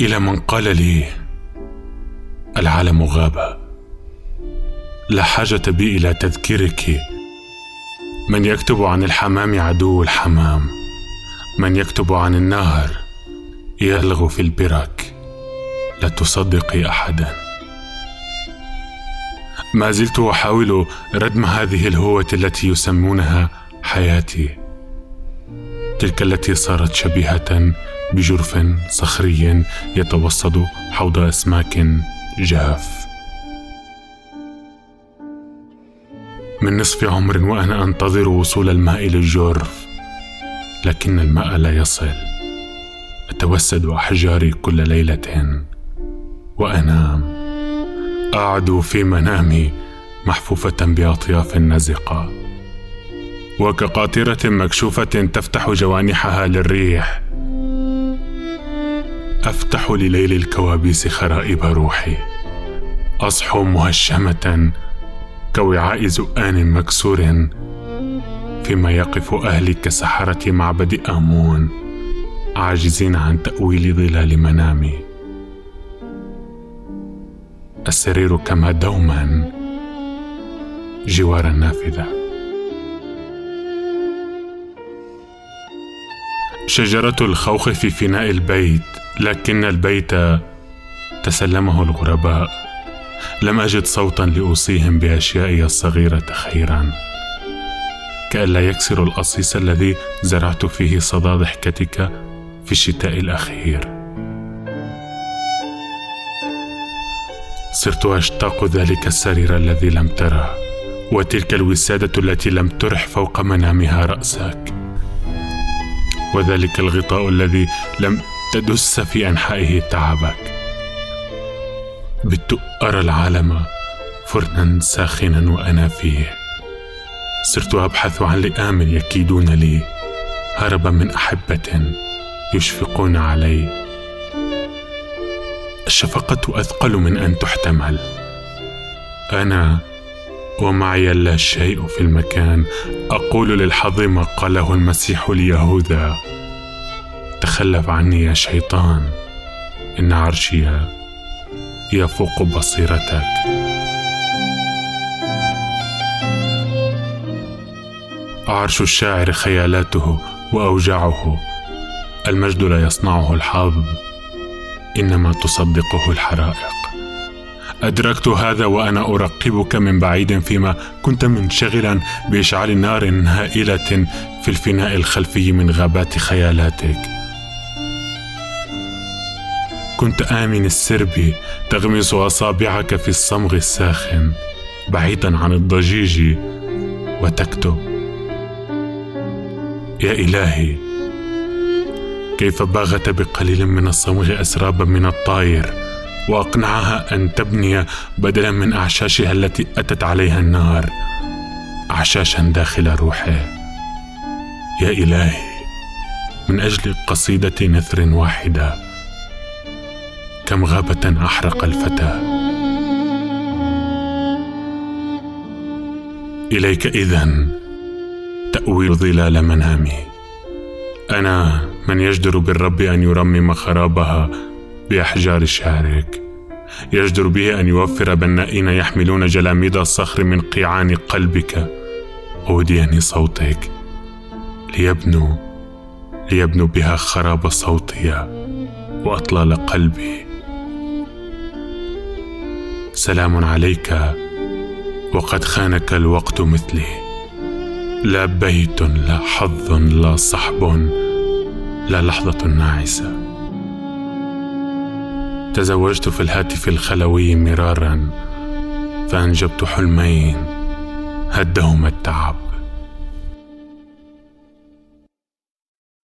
إلى من قال لي العالم غابة لا حاجة بي إلى تذكيرك. من يكتب عن الحمام عدو الحمام. من يكتب عن النهر يلغو في البرك لا تصدقي أحدا. ما زلت أحاول ردم هذه الهوة التي يسمونها حياتي. تلك التي صارت شبيهة بجرف صخري يتوسط حوض أسماك جاف. من نصف عمر وأنا أنتظر وصول الماء للجرف لكن الماء لا يصل. أتوسد أحجاري كل ليلة وأنام أعدو في منامي محفوفة بأطياف نزقة وكقاطرة مكشوفة تفتح جوانحها للريح. أفتح لليل الكوابيس خرائب روحي. أصحو مهشمة كوعاء زؤان مكسور فيما يقف أهلي كسحرة معبد آمون عاجزين عن تأويل ظلال منامي. السرير كما دوما جوار النافذه شجرة الخوخ في فناء البيت لكن البيت تسلمه الغرباء. لم أجد صوتا لأوصيهم بأشيائي الصغيرة خيرا. كألا يكسر الأصيص الذي زرعت فيه صدى ضحكتك في الشتاء الأخير. صرت أشتاق ذلك السرير الذي لم تره وتلك الوسادة التي لم ترح فوق منامها رأسك. وذلك الغطاء الذي لم تدس في أنحائه تعبك بت أرى العالم فرنا ساخنا وأنا فيه. صرت أبحث عن لئام يكيدون لي. هربا من أحبة يشفقون علي. الشفقة أثقل من أن تحتمل. أنا ومعي لا شيء في المكان. أقول للحظ ما قاله المسيح ليهوذا تخلف عني يا شيطان إن عرشي يفوق بصيرتك. عرش الشاعر خيالاته وأوجاعه المجد لا يصنعه الحظ إنما تصدقه الحرائق. أدركت هذا وأنا أراقبك من بعيد فيما كنت منشغلا بإشعال نار هائلة في الفناء الخلفي من غابات خيالاتك. كنت آمن السرب تغمس أصابعك في الصمغ الساخن بعيدا عن الضجيج وتكتب يا إلهي كيف باغت بقليل من الصمغ أسرابا من الطاير وأقنعها أن تبني بدلا من أعشاشها التي أتت عليها النار أعشاشا داخل روحه. يا إلهي من أجل قصيدة نثر واحدة كم غابة أحرق الفتى. إليك اذا تاوي ظلال منامي. أنا من يجدر بالرب أن يرمم خرابها بأحجار شعرك يجدر به أن يوفر بنائين يحملون جلاميد الصخر من قيعان قلبك. وديان صوتك. ليبنوا ليبنوا بها خراب صوتي وأطلال قلبي. سلام عليك وقد خانك الوقت مثلي. لا بيت لا حظ لا صحب لا لحظة ناعسة. تزوجت في الهاتف الخلوي مرارا فأنجبت حلمين هدهما التعب.